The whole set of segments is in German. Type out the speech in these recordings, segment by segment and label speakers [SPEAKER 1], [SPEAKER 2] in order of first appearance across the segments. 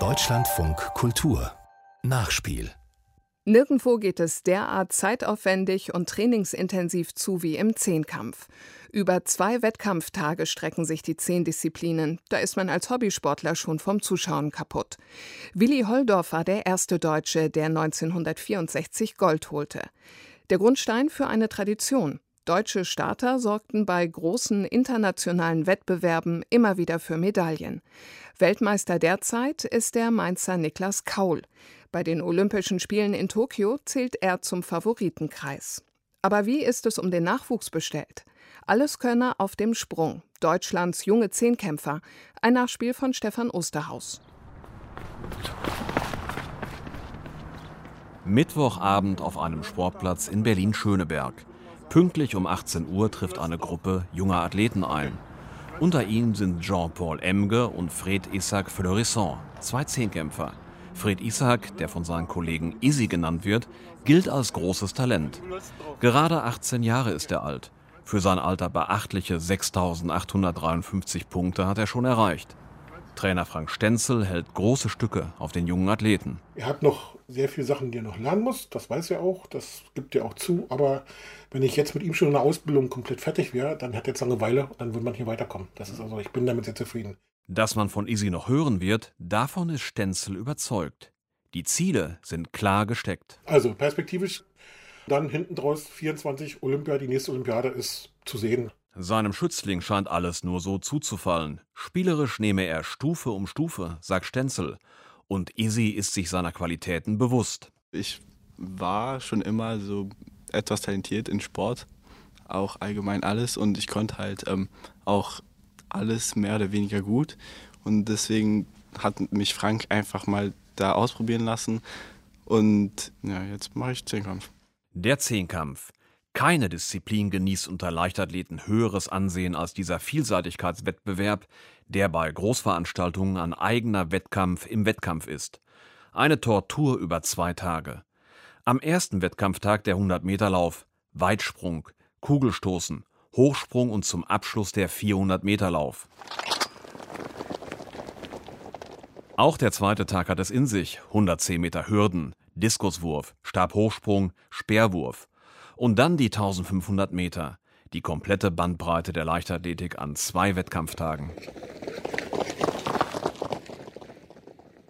[SPEAKER 1] Deutschlandfunk Kultur Nachspiel
[SPEAKER 2] Nirgendwo geht es derart zeitaufwendig und trainingsintensiv zu wie im Zehnkampf. Über zwei Wettkampftage strecken sich die zehn Disziplinen. Da ist man als Hobbysportler schon vom Zuschauen kaputt. Willi Holdorf war der erste Deutsche, der 1964 Gold holte. Der Grundstein für eine Tradition. Deutsche Starter sorgten bei großen internationalen Wettbewerben immer wieder für Medaillen. Weltmeister derzeit ist der Mainzer Niklas Kaul. Bei den Olympischen Spielen in Tokio zählt er zum Favoritenkreis. Aber wie ist es um den Nachwuchs bestellt? Alleskönner auf dem Sprung. Deutschlands junge Zehnkämpfer. Ein Nachspiel von Stefan Osterhaus.
[SPEAKER 3] Mittwochabend auf einem Sportplatz in Berlin-Schöneberg. Pünktlich um 18 Uhr trifft eine Gruppe junger Athleten ein. Unter ihnen sind Jean-Paul Emge und Fred Isaac Fleurisson, zwei Zehnkämpfer. Fred Isaac, der von seinen Kollegen Isi genannt wird, gilt als großes Talent. Gerade 18 Jahre ist er alt. Für sein Alter beachtliche 6.853 Punkte hat er schon erreicht. Trainer Frank Stenzel hält große Stücke auf den jungen Athleten.
[SPEAKER 4] Er hat noch sehr viele Sachen, die er noch lernen muss, das weiß er auch, das gibt er auch zu. Aber wenn ich jetzt mit ihm schon in der Ausbildung komplett fertig wäre, dann hat er jetzt Langeweile und dann würde man hier weiterkommen. Das ist also, ich bin damit sehr zufrieden.
[SPEAKER 3] Dass man von Isi noch hören wird, davon ist Stenzel überzeugt. Die Ziele sind klar gesteckt.
[SPEAKER 4] Also perspektivisch, dann hinten draus 24 Olympia, die nächste Olympiade ist zu sehen.
[SPEAKER 3] Seinem Schützling scheint alles nur so zuzufallen. Spielerisch nehme er Stufe um Stufe, sagt Stenzel. Und Isi ist sich seiner Qualitäten bewusst.
[SPEAKER 5] Ich war schon immer so etwas talentiert in Sport, auch allgemein alles. Und ich konnte halt ähm, auch alles mehr oder weniger gut. Und deswegen hat mich Frank einfach mal da ausprobieren lassen. Und ja, jetzt mache ich Zehnkampf.
[SPEAKER 3] Der Zehnkampf. Keine Disziplin genießt unter Leichtathleten höheres Ansehen als dieser Vielseitigkeitswettbewerb, der bei Großveranstaltungen ein eigener Wettkampf im Wettkampf ist. Eine Tortur über zwei Tage. Am ersten Wettkampftag der 100-Meter-Lauf Weitsprung, Kugelstoßen, Hochsprung und zum Abschluss der 400-Meter-Lauf. Auch der zweite Tag hat es in sich. 110 Meter Hürden, Diskuswurf, Stabhochsprung, Speerwurf. Und dann die 1500 Meter. Die komplette Bandbreite der Leichtathletik an zwei Wettkampftagen.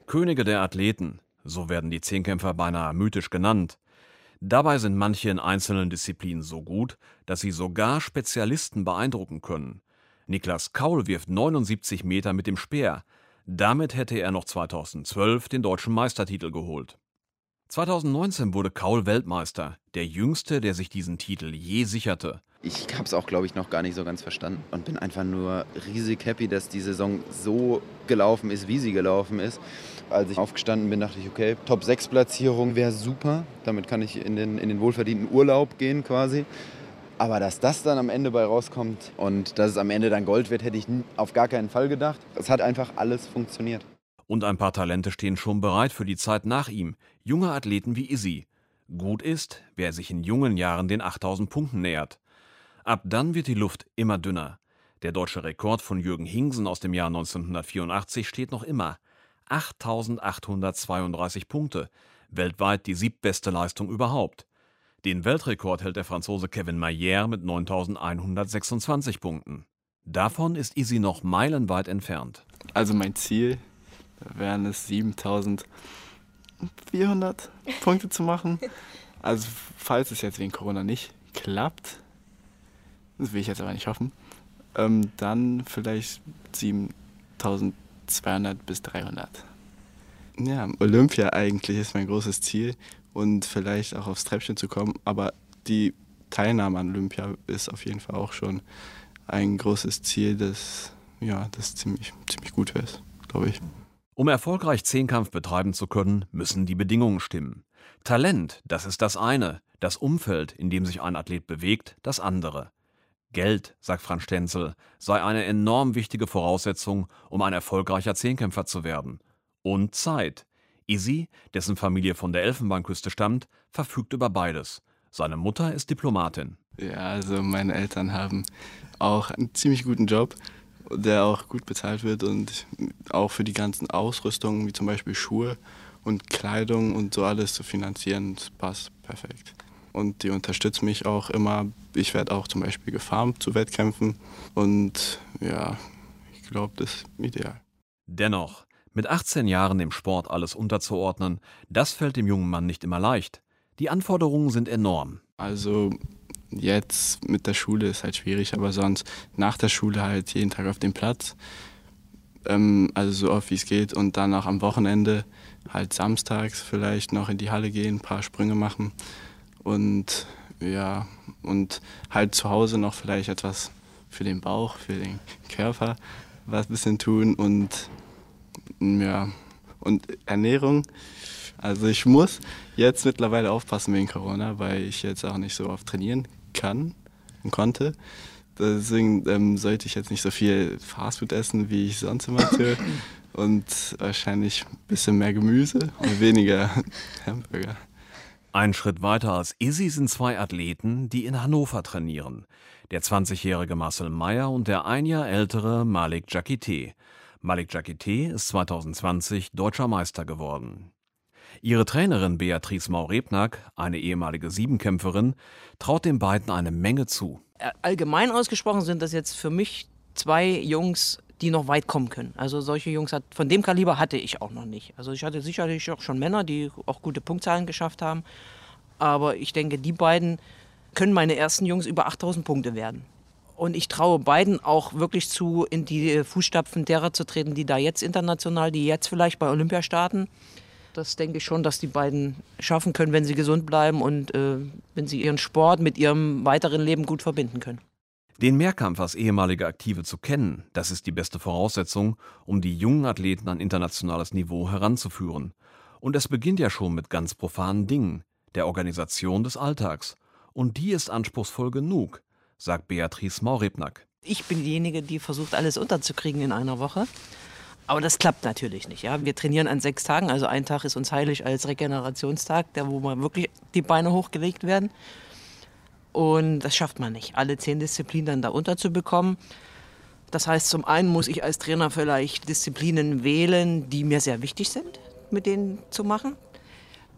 [SPEAKER 3] Könige der Athleten, so werden die Zehnkämpfer beinahe mythisch genannt. Dabei sind manche in einzelnen Disziplinen so gut, dass sie sogar Spezialisten beeindrucken können. Niklas Kaul wirft 79 Meter mit dem Speer. Damit hätte er noch 2012 den deutschen Meistertitel geholt. 2019 wurde Kaul Weltmeister, der jüngste, der sich diesen Titel je sicherte.
[SPEAKER 6] Ich habe es auch, glaube ich, noch gar nicht so ganz verstanden und bin einfach nur riesig happy, dass die Saison so gelaufen ist, wie sie gelaufen ist. Als ich aufgestanden bin, dachte ich, okay, Top-6-Platzierung wäre super. Damit kann ich in den, in den wohlverdienten Urlaub gehen quasi. Aber dass das dann am Ende bei rauskommt und dass es am Ende dann Gold wird, hätte ich auf gar keinen Fall gedacht. Es hat einfach alles funktioniert.
[SPEAKER 3] Und ein paar Talente stehen schon bereit für die Zeit nach ihm. Junge Athleten wie Izzy. Gut ist, wer sich in jungen Jahren den 8000 Punkten nähert. Ab dann wird die Luft immer dünner. Der deutsche Rekord von Jürgen Hingsen aus dem Jahr 1984 steht noch immer. 8832 Punkte, weltweit die siebtbeste Leistung überhaupt. Den Weltrekord hält der Franzose Kevin Mayer mit 9126 Punkten. Davon ist Easy noch meilenweit entfernt.
[SPEAKER 5] Also mein Ziel wären es 7400 Punkte zu machen. Also falls es jetzt wegen Corona nicht klappt, das will ich jetzt aber nicht hoffen, ähm, dann vielleicht 7000 200 bis 300. Ja, Olympia eigentlich ist mein großes Ziel und vielleicht auch aufs Treppchen zu kommen, aber die Teilnahme an Olympia ist auf jeden Fall auch schon ein großes Ziel, das, ja, das ziemlich, ziemlich gut ist, glaube ich.
[SPEAKER 3] Um erfolgreich Zehnkampf betreiben zu können, müssen die Bedingungen stimmen. Talent, das ist das eine, das Umfeld, in dem sich ein Athlet bewegt, das andere. Geld, sagt Franz Stenzel, sei eine enorm wichtige Voraussetzung, um ein erfolgreicher Zehnkämpfer zu werden. Und Zeit. Izzy, dessen Familie von der Elfenbeinküste stammt, verfügt über beides. Seine Mutter ist Diplomatin.
[SPEAKER 5] Ja, also meine Eltern haben auch einen ziemlich guten Job der auch gut bezahlt wird und auch für die ganzen Ausrüstungen, wie zum Beispiel Schuhe und Kleidung und so alles zu finanzieren, das passt perfekt. Und die unterstützt mich auch immer. Ich werde auch zum Beispiel gefarmt zu Wettkämpfen und ja, ich glaube, das ist ideal.
[SPEAKER 3] Dennoch, mit 18 Jahren dem Sport alles unterzuordnen, das fällt dem jungen Mann nicht immer leicht. Die Anforderungen sind enorm.
[SPEAKER 5] Also jetzt mit der Schule ist halt schwierig, aber sonst nach der Schule halt jeden Tag auf dem Platz. Ähm, also so oft wie es geht und dann auch am Wochenende halt samstags vielleicht noch in die Halle gehen, ein paar Sprünge machen und ja, und halt zu Hause noch vielleicht etwas für den Bauch, für den Körper was ein bisschen tun und ja, und Ernährung. Also ich muss jetzt mittlerweile aufpassen wegen Corona, weil ich jetzt auch nicht so oft trainieren kann und konnte. Deswegen ähm, sollte ich jetzt nicht so viel Fastfood essen, wie ich sonst immer tue. Und wahrscheinlich ein bisschen mehr Gemüse und weniger Hamburger.
[SPEAKER 3] Ein Schritt weiter als Izzy sind zwei Athleten, die in Hannover trainieren. Der 20-jährige Marcel Meyer und der ein Jahr ältere Malik Jakite. Malik Jakite ist 2020 deutscher Meister geworden. Ihre Trainerin Beatrice Maurebnack, eine ehemalige Siebenkämpferin, traut den beiden eine Menge zu.
[SPEAKER 7] Allgemein ausgesprochen sind das jetzt für mich zwei Jungs, die noch weit kommen können. Also solche Jungs hat, von dem Kaliber hatte ich auch noch nicht. Also ich hatte sicherlich auch schon Männer, die auch gute Punktzahlen geschafft haben. Aber ich denke, die beiden können meine ersten Jungs über 8000 Punkte werden. Und ich traue beiden auch wirklich zu, in die Fußstapfen derer zu treten, die da jetzt international, die jetzt vielleicht bei Olympia starten. Das denke ich schon, dass die beiden schaffen können, wenn sie gesund bleiben und äh, wenn sie ihren Sport mit ihrem weiteren Leben gut verbinden können.
[SPEAKER 3] Den Mehrkampf als ehemalige Aktive zu kennen, das ist die beste Voraussetzung, um die jungen Athleten an internationales Niveau heranzuführen. Und es beginnt ja schon mit ganz profanen Dingen, der Organisation des Alltags. Und die ist anspruchsvoll genug, sagt Beatrice Maurebnack.
[SPEAKER 7] Ich bin diejenige, die versucht, alles unterzukriegen in einer Woche. Aber das klappt natürlich nicht. Ja? Wir trainieren an sechs Tagen, also ein Tag ist uns heilig als Regenerationstag, der, wo mal wirklich die Beine hochgelegt werden. Und das schafft man nicht, alle zehn Disziplinen dann da unterzubekommen. Das heißt, zum einen muss ich als Trainer vielleicht Disziplinen wählen, die mir sehr wichtig sind, mit denen zu machen.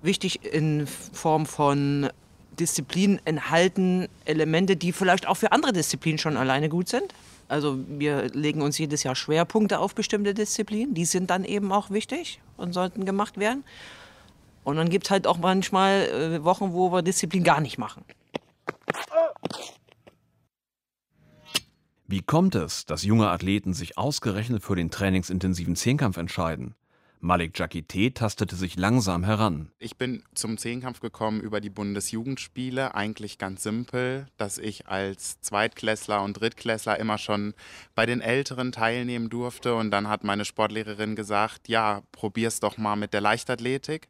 [SPEAKER 7] Wichtig in Form von Disziplinen enthalten Elemente, die vielleicht auch für andere Disziplinen schon alleine gut sind. Also wir legen uns jedes Jahr Schwerpunkte auf bestimmte Disziplinen. Die sind dann eben auch wichtig und sollten gemacht werden. Und dann gibt es halt auch manchmal äh, Wochen, wo wir Disziplin gar nicht machen.
[SPEAKER 3] Wie kommt es, dass junge Athleten sich ausgerechnet für den trainingsintensiven Zehnkampf entscheiden? Malik Jakite tastete sich langsam heran.
[SPEAKER 8] Ich bin zum Zehnkampf gekommen über die Bundesjugendspiele. Eigentlich ganz simpel, dass ich als Zweitklässler und Drittklässler immer schon bei den Älteren teilnehmen durfte. Und dann hat meine Sportlehrerin gesagt, ja, probier's doch mal mit der Leichtathletik.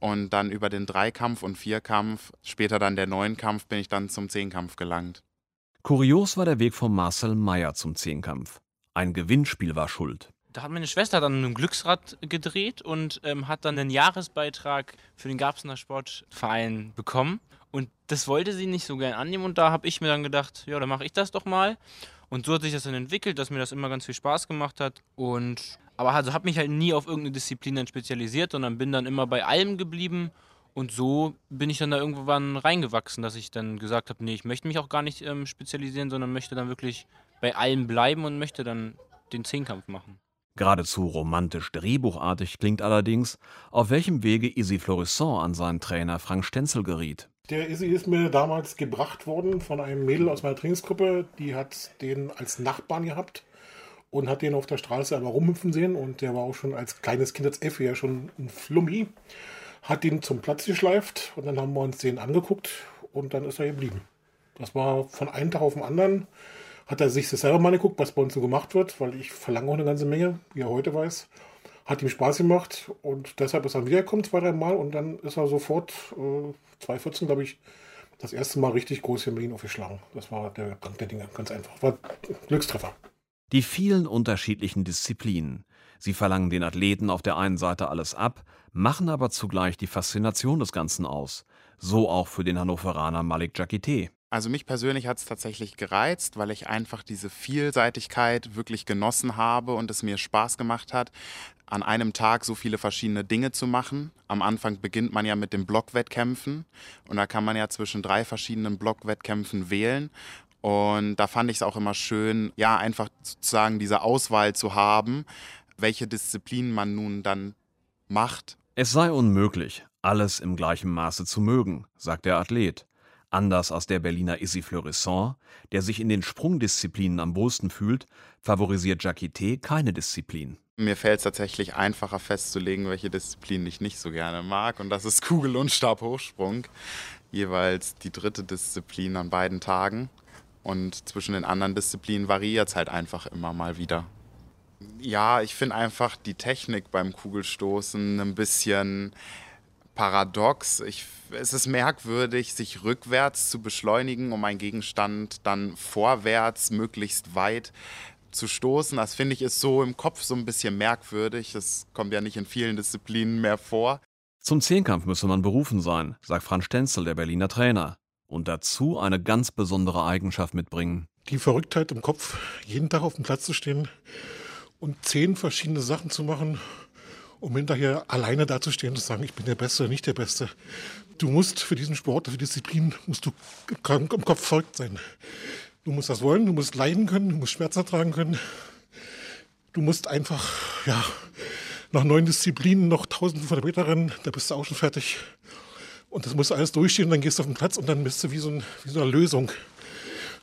[SPEAKER 8] Und dann über den Dreikampf und Vierkampf, später dann der Neunkampf, bin ich dann zum Zehnkampf gelangt.
[SPEAKER 3] Kurios war der Weg von Marcel Meyer zum Zehnkampf. Ein Gewinnspiel war schuld.
[SPEAKER 9] Da hat meine Schwester dann ein Glücksrad gedreht und ähm, hat dann einen Jahresbeitrag für den Garbsener Sportverein bekommen. Und das wollte sie nicht so gern annehmen. Und da habe ich mir dann gedacht, ja, dann mache ich das doch mal. Und so hat sich das dann entwickelt, dass mir das immer ganz viel Spaß gemacht hat. Und aber also habe mich halt nie auf irgendeine Disziplin dann spezialisiert, sondern bin dann immer bei allem geblieben. Und so bin ich dann da irgendwann reingewachsen, dass ich dann gesagt habe, nee, ich möchte mich auch gar nicht ähm, spezialisieren, sondern möchte dann wirklich bei allem bleiben und möchte dann den Zehnkampf machen.
[SPEAKER 3] Geradezu romantisch drehbuchartig klingt allerdings, auf welchem Wege Isi Florissant an seinen Trainer Frank Stenzel geriet.
[SPEAKER 4] Der Isi ist mir damals gebracht worden von einem Mädel aus meiner Trainingsgruppe, die hat den als Nachbarn gehabt und hat den auf der Straße einmal rumhüpfen sehen und der war auch schon als kleines Kind, als Effe ja schon ein Flummi, hat den zum Platz geschleift und dann haben wir uns den angeguckt und dann ist er geblieben. Das war von einem Tag auf den anderen, hat er sich das selber mal angeguckt, was bei uns so gemacht wird, weil ich verlange auch eine ganze Menge, wie er heute weiß. Hat ihm Spaß gemacht und deshalb ist er wiedergekommen zwei, drei Mal und dann ist er sofort, äh, 2014 glaube ich, das erste Mal richtig groß in Berlin aufgeschlagen. Das war der Gang der Dinge, ganz einfach. War Glückstreffer.
[SPEAKER 3] Die vielen unterschiedlichen Disziplinen. Sie verlangen den Athleten auf der einen Seite alles ab, machen aber zugleich die Faszination des Ganzen aus. So auch für den Hannoveraner Malik Jakite.
[SPEAKER 8] Also mich persönlich hat es tatsächlich gereizt, weil ich einfach diese Vielseitigkeit wirklich genossen habe und es mir Spaß gemacht hat, an einem Tag so viele verschiedene Dinge zu machen. Am Anfang beginnt man ja mit den Blockwettkämpfen und da kann man ja zwischen drei verschiedenen Blockwettkämpfen wählen. Und da fand ich es auch immer schön, ja, einfach sozusagen diese Auswahl zu haben, welche Disziplinen man nun dann macht.
[SPEAKER 3] Es sei unmöglich, alles im gleichen Maße zu mögen, sagt der Athlet. Anders als der Berliner Issy Fleurisson, der sich in den Sprungdisziplinen am wohlsten fühlt, favorisiert Jacquetet keine Disziplin.
[SPEAKER 8] Mir fällt es tatsächlich einfacher festzulegen, welche Disziplin ich nicht so gerne mag. Und das ist Kugel- und Stabhochsprung. Jeweils die dritte Disziplin an beiden Tagen. Und zwischen den anderen Disziplinen variiert es halt einfach immer mal wieder. Ja, ich finde einfach die Technik beim Kugelstoßen ein bisschen paradox. Ich, es ist merkwürdig, sich rückwärts zu beschleunigen, um einen Gegenstand dann vorwärts möglichst weit zu stoßen. Das finde ich ist so im Kopf so ein bisschen merkwürdig. Das kommt ja nicht in vielen Disziplinen mehr vor.
[SPEAKER 3] Zum Zehnkampf müsse man berufen sein, sagt Franz Stenzel, der Berliner Trainer. Und dazu eine ganz besondere Eigenschaft mitbringen.
[SPEAKER 4] Die Verrücktheit im Kopf, jeden Tag auf dem Platz zu stehen und zehn verschiedene Sachen zu machen um hinterher alleine dazustehen und zu sagen, ich bin der Beste, nicht der Beste. Du musst für diesen Sport, für Disziplin, musst du im Kopf verrückt sein. Du musst das wollen, du musst leiden können, du musst Schmerz ertragen können. Du musst einfach, ja, nach neun Disziplinen noch 1500 Meter rennen, da bist du auch schon fertig. Und das muss alles durchstehen, und dann gehst du auf den Platz und dann bist du wie so, ein, wie so eine Lösung.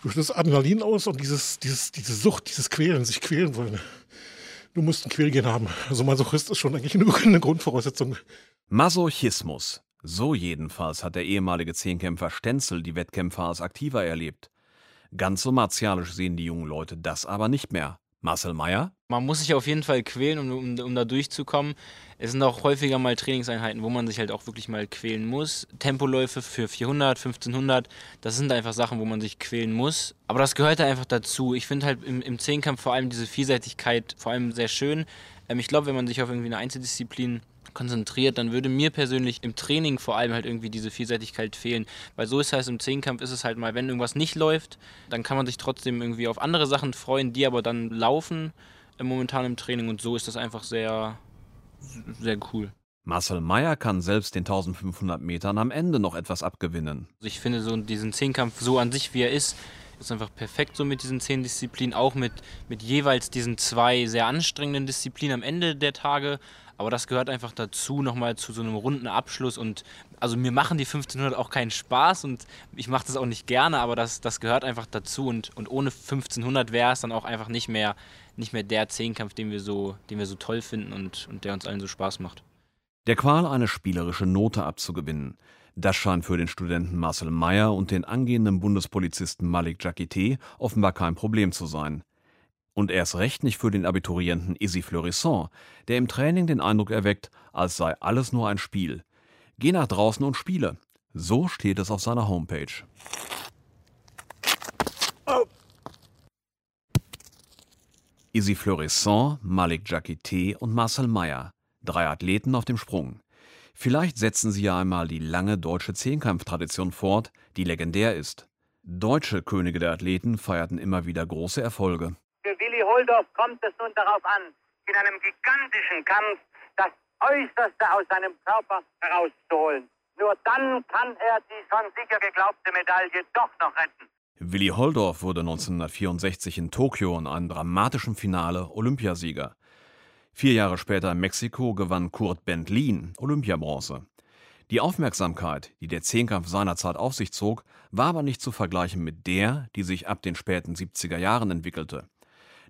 [SPEAKER 4] Du schüttest Adrenalin aus und dieses, dieses, diese Sucht, dieses Quälen, sich quälen wollen du musst ein Quälgen haben. Also Masochist ist schon eigentlich eine Grundvoraussetzung.
[SPEAKER 3] Masochismus. So jedenfalls hat der ehemalige Zehnkämpfer Stenzel die Wettkämpfer als aktiver erlebt. Ganz so martialisch sehen die jungen Leute das aber nicht mehr. Marcel Meyer?
[SPEAKER 9] Man muss sich auf jeden Fall quälen, um, um, um, da durchzukommen. Es sind auch häufiger mal Trainingseinheiten, wo man sich halt auch wirklich mal quälen muss. Tempoläufe für 400, 1500, das sind einfach Sachen, wo man sich quälen muss. Aber das gehört da einfach dazu. Ich finde halt im, im Zehnkampf vor allem diese Vielseitigkeit vor allem sehr schön. Ähm, ich glaube, wenn man sich auf irgendwie eine Einzeldisziplin konzentriert, dann würde mir persönlich im Training vor allem halt irgendwie diese Vielseitigkeit fehlen. Weil so ist es im Zehnkampf ist es halt mal, wenn irgendwas nicht läuft, dann kann man sich trotzdem irgendwie auf andere Sachen freuen, die aber dann laufen momentan im Training und so ist das einfach sehr, sehr cool.
[SPEAKER 3] Marcel Meyer kann selbst den 1500 Metern am Ende noch etwas abgewinnen.
[SPEAKER 9] Also ich finde so diesen Zehnkampf so an sich, wie er ist, ist einfach perfekt so mit diesen zehn Disziplinen, auch mit, mit jeweils diesen zwei sehr anstrengenden Disziplinen am Ende der Tage, aber das gehört einfach dazu, nochmal zu so einem runden Abschluss. Und also mir machen die 1500 auch keinen Spaß und ich mache das auch nicht gerne, aber das, das gehört einfach dazu. Und, und ohne 1500 wäre es dann auch einfach nicht mehr, nicht mehr der Zehnkampf, den wir so, den wir so toll finden und, und der uns allen so Spaß macht.
[SPEAKER 3] Der Qual eine spielerische Note abzugewinnen. Das scheint für den Studenten Marcel Meyer und den angehenden Bundespolizisten Malik Jacquetet offenbar kein Problem zu sein. Und erst recht nicht für den Abiturienten Issy Fleurisson, der im Training den Eindruck erweckt, als sei alles nur ein Spiel. Geh nach draußen und spiele. So steht es auf seiner Homepage. Oh. Issy Fleurisson, Malik Jacquetet und Marcel Meyer. Drei Athleten auf dem Sprung. Vielleicht setzen sie ja einmal die lange deutsche Zehnkampftradition fort, die legendär ist. Deutsche Könige der Athleten feierten immer wieder große Erfolge.
[SPEAKER 10] Holdorf kommt es nun darauf an, in einem gigantischen Kampf das Äußerste aus seinem Körper herauszuholen. Nur dann kann er die schon sicher geglaubte Medaille doch noch retten.
[SPEAKER 3] Willi Holdorf wurde 1964 in Tokio in einem dramatischen Finale Olympiasieger. Vier Jahre später in Mexiko gewann Kurt Bentlin Olympiabronze. Die Aufmerksamkeit, die der Zehnkampf seinerzeit auf sich zog, war aber nicht zu vergleichen mit der, die sich ab den späten 70er Jahren entwickelte.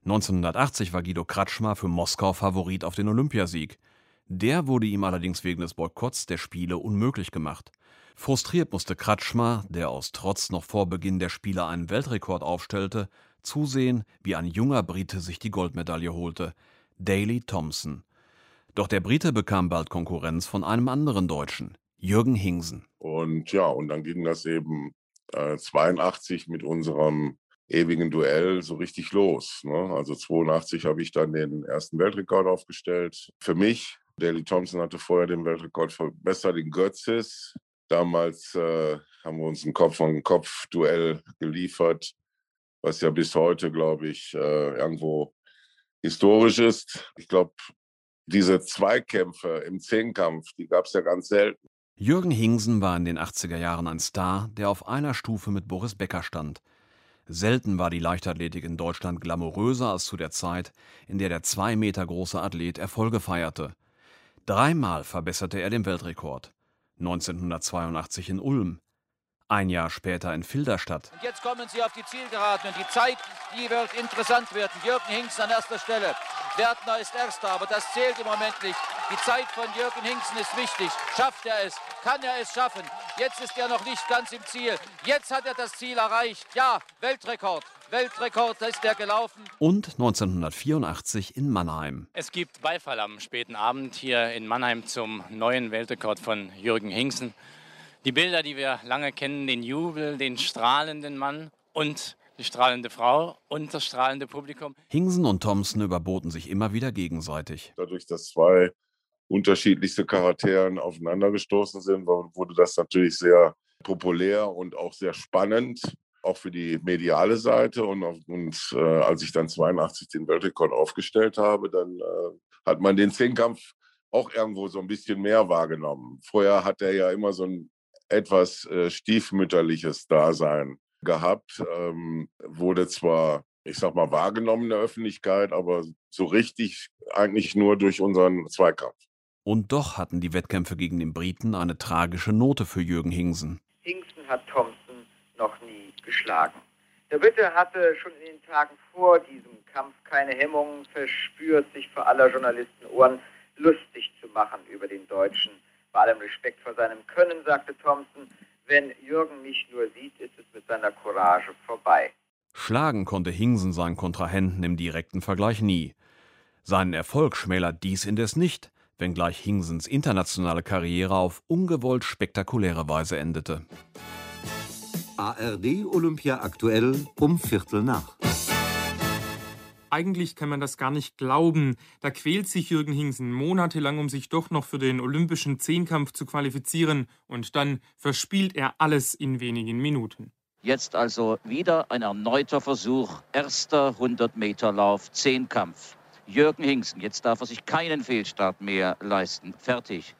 [SPEAKER 3] 1980 war Guido Kratschmer für Moskau Favorit auf den Olympiasieg. Der wurde ihm allerdings wegen des Boykotts der Spiele unmöglich gemacht. Frustriert musste Kratschmer, der aus Trotz noch vor Beginn der Spiele einen Weltrekord aufstellte, zusehen, wie ein junger Brite sich die Goldmedaille holte, Daley Thompson. Doch der Brite bekam bald Konkurrenz von einem anderen Deutschen, Jürgen Hingsen.
[SPEAKER 11] Und ja, und dann ging das eben äh, 82 mit unserem ewigen Duell so richtig los. Ne? Also 82 habe ich dann den ersten Weltrekord aufgestellt. Für mich, Daley Thompson hatte vorher den Weltrekord verbessert in Götzis. Damals äh, haben wir uns ein Kopf-an-Kopf-Duell geliefert, was ja bis heute, glaube ich, äh, irgendwo historisch ist. Ich glaube, diese Zweikämpfe im Zehnkampf, die gab es ja ganz selten.
[SPEAKER 3] Jürgen Hingsen war in den 80er Jahren ein Star, der auf einer Stufe mit Boris Becker stand. Selten war die Leichtathletik in Deutschland glamouröser als zu der Zeit, in der der zwei Meter große Athlet Erfolge feierte. Dreimal verbesserte er den Weltrekord. 1982 in Ulm, ein Jahr später in Filderstadt.
[SPEAKER 12] Und jetzt kommen sie auf die Zielgeraden und die Zeit, die wird interessant werden. Jürgen Hingsten an erster Stelle. Wertner ist Erster, aber das zählt im Moment nicht. Die Zeit von Jürgen Hingsten ist wichtig. Schafft er es? Kann er es schaffen? Jetzt ist er noch nicht ganz im Ziel. Jetzt hat er das Ziel erreicht. Ja, Weltrekord. Weltrekord ist er gelaufen.
[SPEAKER 3] Und 1984 in Mannheim.
[SPEAKER 13] Es gibt Beifall am späten Abend hier in Mannheim zum neuen Weltrekord von Jürgen Hingsten. Die Bilder, die wir lange kennen, den Jubel, den strahlenden Mann und die strahlende Frau und das strahlende Publikum.
[SPEAKER 3] Hingsen und Thompson überboten sich immer wieder gegenseitig.
[SPEAKER 11] Dadurch, dass zwei unterschiedlichste Charakteren aufeinander gestoßen sind, wurde das natürlich sehr populär und auch sehr spannend, auch für die mediale Seite. Und, und äh, als ich dann 82 den Weltrekord aufgestellt habe, dann äh, hat man den Zehnkampf auch irgendwo so ein bisschen mehr wahrgenommen. Vorher hat er ja immer so ein etwas äh, stiefmütterliches Dasein gehabt. Ähm, wurde zwar, ich sag mal, wahrgenommen in der Öffentlichkeit, aber so richtig eigentlich nur durch unseren Zweikampf.
[SPEAKER 3] Und doch hatten die Wettkämpfe gegen den Briten eine tragische Note für Jürgen Hingsen.
[SPEAKER 14] Hingsen hat Thompson noch nie geschlagen. Der Brite hatte schon in den Tagen vor diesem Kampf keine Hemmungen verspürt, sich vor aller Journalistenohren lustig zu machen über den Deutschen bei allem Respekt vor seinem Können, sagte Thompson, wenn Jürgen mich nur sieht, ist es mit seiner Courage vorbei.
[SPEAKER 3] Schlagen konnte Hingsen seinen Kontrahenten im direkten Vergleich nie. Seinen Erfolg schmälert dies indes nicht, wenngleich Hingsens internationale Karriere auf ungewollt spektakuläre Weise endete.
[SPEAKER 15] ARD Olympia aktuell um Viertel nach.
[SPEAKER 16] Eigentlich kann man das gar nicht glauben. Da quält sich Jürgen Hingsen monatelang, um sich doch noch für den olympischen Zehnkampf zu qualifizieren. Und dann verspielt er alles in wenigen Minuten.
[SPEAKER 17] Jetzt also wieder ein erneuter Versuch. Erster 100-Meter-Lauf, Zehnkampf. Jürgen Hingsen, jetzt darf er sich keinen Fehlstart mehr leisten. Fertig.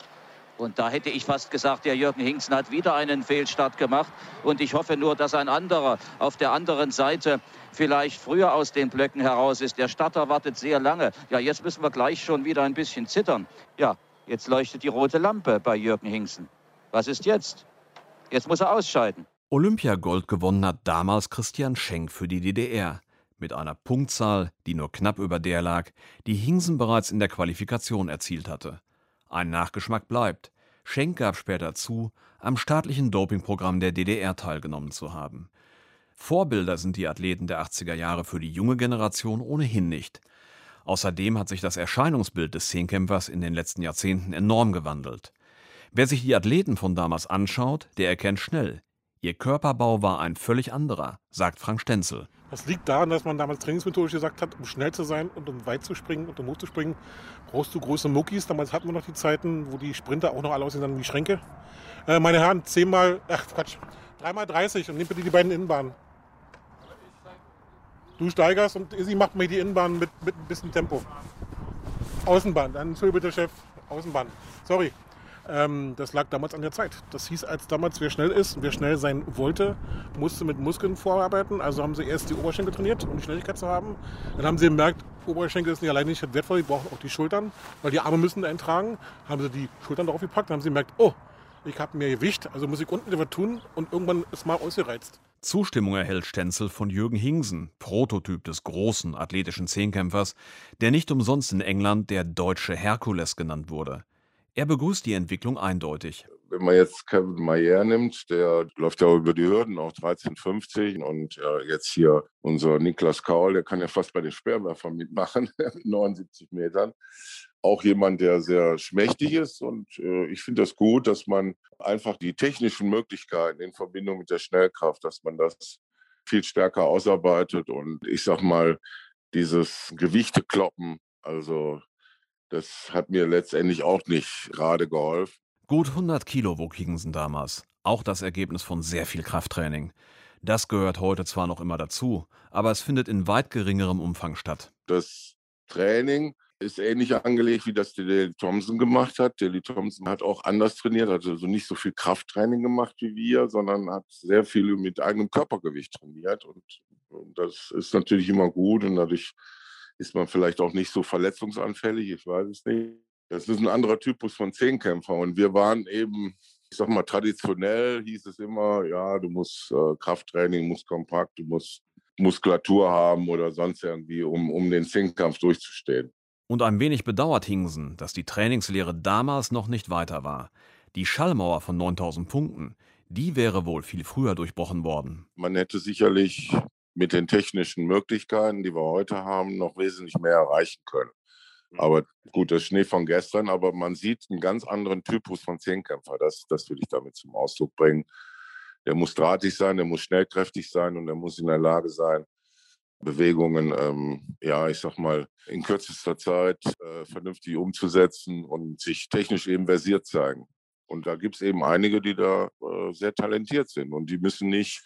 [SPEAKER 17] Und da hätte ich fast gesagt, der Jürgen Hingsen hat wieder einen Fehlstart gemacht. Und ich hoffe nur, dass ein anderer auf der anderen Seite vielleicht früher aus den Blöcken heraus ist. Der Starter wartet sehr lange. Ja, jetzt müssen wir gleich schon wieder ein bisschen zittern. Ja, jetzt leuchtet die rote Lampe bei Jürgen Hingsen. Was ist jetzt? Jetzt muss er ausscheiden.
[SPEAKER 3] Olympiagold gewonnen hat damals Christian Schenk für die DDR. Mit einer Punktzahl, die nur knapp über der lag, die Hingsen bereits in der Qualifikation erzielt hatte. Ein Nachgeschmack bleibt. Schenk gab später zu, am staatlichen Dopingprogramm der DDR teilgenommen zu haben. Vorbilder sind die Athleten der 80er Jahre für die junge Generation ohnehin nicht. Außerdem hat sich das Erscheinungsbild des Zehnkämpfers in den letzten Jahrzehnten enorm gewandelt. Wer sich die Athleten von damals anschaut, der erkennt schnell, ihr Körperbau war ein völlig anderer, sagt Frank Stenzel.
[SPEAKER 4] Das liegt daran, dass man damals trainingsmethodisch gesagt hat, um schnell zu sein und um weit zu springen und um hoch zu springen, brauchst du große Muckis. Damals hatten wir noch die Zeiten, wo die Sprinter auch noch alle aussehen wie Schränke. Äh, meine Herren, 10 mal, ach Quatsch, 3 mal 30 und nehmt bitte die beiden Innenbahnen. Du steigerst und sie macht mir die Innenbahn mit, mit ein bisschen Tempo. Außenbahn, dann Entschuldigung bitte Chef, Außenbahn. Sorry. Ähm, das lag damals an der Zeit. Das hieß als damals, wer schnell ist und wer schnell sein wollte, musste mit Muskeln vorarbeiten. Also haben sie erst die Oberschenkel trainiert, um die Schnelligkeit zu haben. Dann haben sie gemerkt, Oberschenkel ist nicht allein nicht wertvoll, die brauchen auch die Schultern, weil die Arme müssen eintragen. Haben sie die Schultern darauf gepackt, dann haben sie gemerkt, oh, ich habe mehr Gewicht, also muss ich unten etwas tun und irgendwann ist mal ausgereizt.
[SPEAKER 3] Zustimmung erhält Stenzel von Jürgen Hingsen, Prototyp des großen athletischen Zehnkämpfers, der nicht umsonst in England der deutsche Herkules genannt wurde. Er begrüßt die Entwicklung eindeutig.
[SPEAKER 11] Wenn man jetzt Kevin Mayer nimmt, der läuft ja über die Hürden, auch 13,50 und äh, jetzt hier unser Niklas Kaul, der kann ja fast bei den Speerwerfern mitmachen, 79 Metern. Auch jemand, der sehr schmächtig ist und äh, ich finde das gut, dass man einfach die technischen Möglichkeiten in Verbindung mit der Schnellkraft, dass man das viel stärker ausarbeitet und ich sag mal, dieses Gewichtekloppen, also das hat mir letztendlich auch nicht gerade geholfen.
[SPEAKER 3] Gut 100 Kilo wog Higginson damals. Auch das Ergebnis von sehr viel Krafttraining. Das gehört heute zwar noch immer dazu, aber es findet in weit geringerem Umfang statt.
[SPEAKER 11] Das Training ist ähnlich angelegt, wie das Daley Thompson gemacht hat. Daley Thompson hat auch anders trainiert, also nicht so viel Krafttraining gemacht wie wir, sondern hat sehr viel mit eigenem Körpergewicht trainiert. Und, und das ist natürlich immer gut und dadurch ist man vielleicht auch nicht so verletzungsanfällig, ich weiß es nicht. Das ist ein anderer Typus von Zehnkämpfer und wir waren eben ich sag mal, traditionell hieß es immer, ja, du musst äh, Krafttraining, musst kompakt, du musst Muskulatur haben oder sonst irgendwie, um, um den Zehnkampf durchzustehen.
[SPEAKER 3] Und ein wenig bedauert Hingsen, dass die Trainingslehre damals noch nicht weiter war. Die Schallmauer von 9000 Punkten, die wäre wohl viel früher durchbrochen worden.
[SPEAKER 11] Man hätte sicherlich mit den technischen Möglichkeiten, die wir heute haben, noch wesentlich mehr erreichen können. Mhm. Aber gut, das Schnee von gestern, aber man sieht einen ganz anderen Typus von Zehnkämpfer. Das, das will ich damit zum Ausdruck bringen. Der muss drahtig sein, der muss schnellkräftig sein und der muss in der Lage sein, Bewegungen, ähm, ja, ich sag mal, in kürzester Zeit äh, vernünftig umzusetzen und sich technisch eben versiert zeigen. Und da gibt es eben einige, die da äh, sehr talentiert sind und die müssen nicht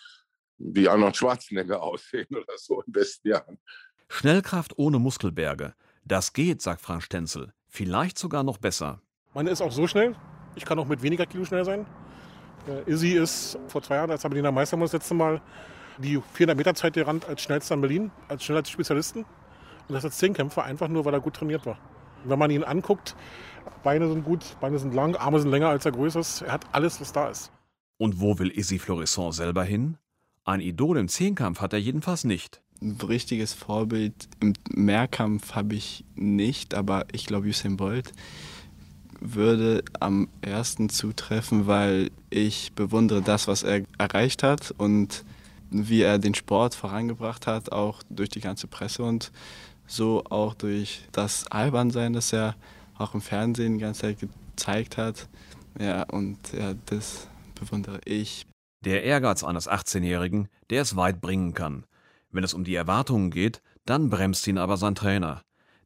[SPEAKER 11] wie Arnold Schwarzenegger aussehen oder so in besten Jahren.
[SPEAKER 3] Schnellkraft ohne Muskelberge. Das geht, sagt Frank Stenzel. Vielleicht sogar noch besser.
[SPEAKER 4] Man ist auch so schnell. Ich kann auch mit weniger Kilo schnell sein. Äh, Izzy ist vor zwei Jahren als Berliner Meister das letzte Mal die 400 Meter Zeit gerannt als schnellster in Berlin, als schneller Spezialisten. Und das als Zehnkämpfer, einfach nur, weil er gut trainiert war. Wenn man ihn anguckt, Beine sind gut, Beine sind lang, Arme sind länger als er größer ist. Er hat alles, was da ist.
[SPEAKER 3] Und wo will Izzy Florissant selber hin? Ein Idol im Zehnkampf hat er jedenfalls nicht.
[SPEAKER 5] Ein richtiges Vorbild im Mehrkampf habe ich nicht, aber ich glaube, Usain Bolt würde am ersten zutreffen, weil ich bewundere das, was er erreicht hat und wie er den Sport vorangebracht hat, auch durch die ganze Presse und so auch durch das Albernsein, das er auch im Fernsehen die ganze Zeit gezeigt hat. Ja, und ja, das bewundere ich.
[SPEAKER 3] Der Ehrgeiz eines 18-Jährigen, der es weit bringen kann. Wenn es um die Erwartungen geht, dann bremst ihn aber sein Trainer.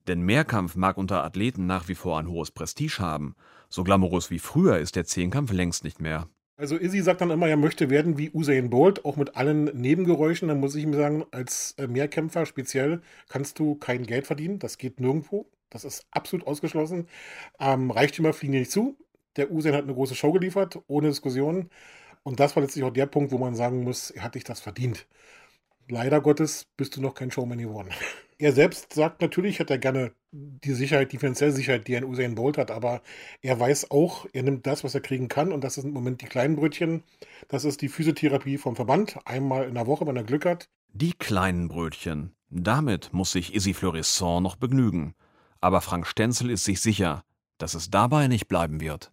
[SPEAKER 3] Denn Mehrkampf mag unter Athleten nach wie vor ein hohes Prestige haben. So glamourös wie früher ist der Zehnkampf längst nicht mehr.
[SPEAKER 4] Also Izzy sagt dann immer, er möchte werden wie Usain Bolt, auch mit allen Nebengeräuschen. Dann muss ich ihm sagen, als äh, Mehrkämpfer speziell kannst du kein Geld verdienen. Das geht nirgendwo. Das ist absolut ausgeschlossen. Ähm, Reichtümer fliegen dir nicht zu. Der Usain hat eine große Show geliefert, ohne Diskussion. Und das war letztlich auch der Punkt, wo man sagen muss, er hat sich das verdient leider Gottes bist du noch kein Showman geworden. Er selbst sagt natürlich, hat er gerne die Sicherheit, die finanzielle Sicherheit, die ein Usain Bolt hat, aber er weiß auch, er nimmt das, was er kriegen kann und das sind im Moment die kleinen Brötchen. Das ist die Physiotherapie vom Verband, einmal in der Woche, wenn er Glück hat.
[SPEAKER 3] Die kleinen Brötchen. Damit muss sich Isi Fleurisson noch begnügen. Aber Frank Stenzel ist sich sicher, dass es dabei nicht bleiben wird.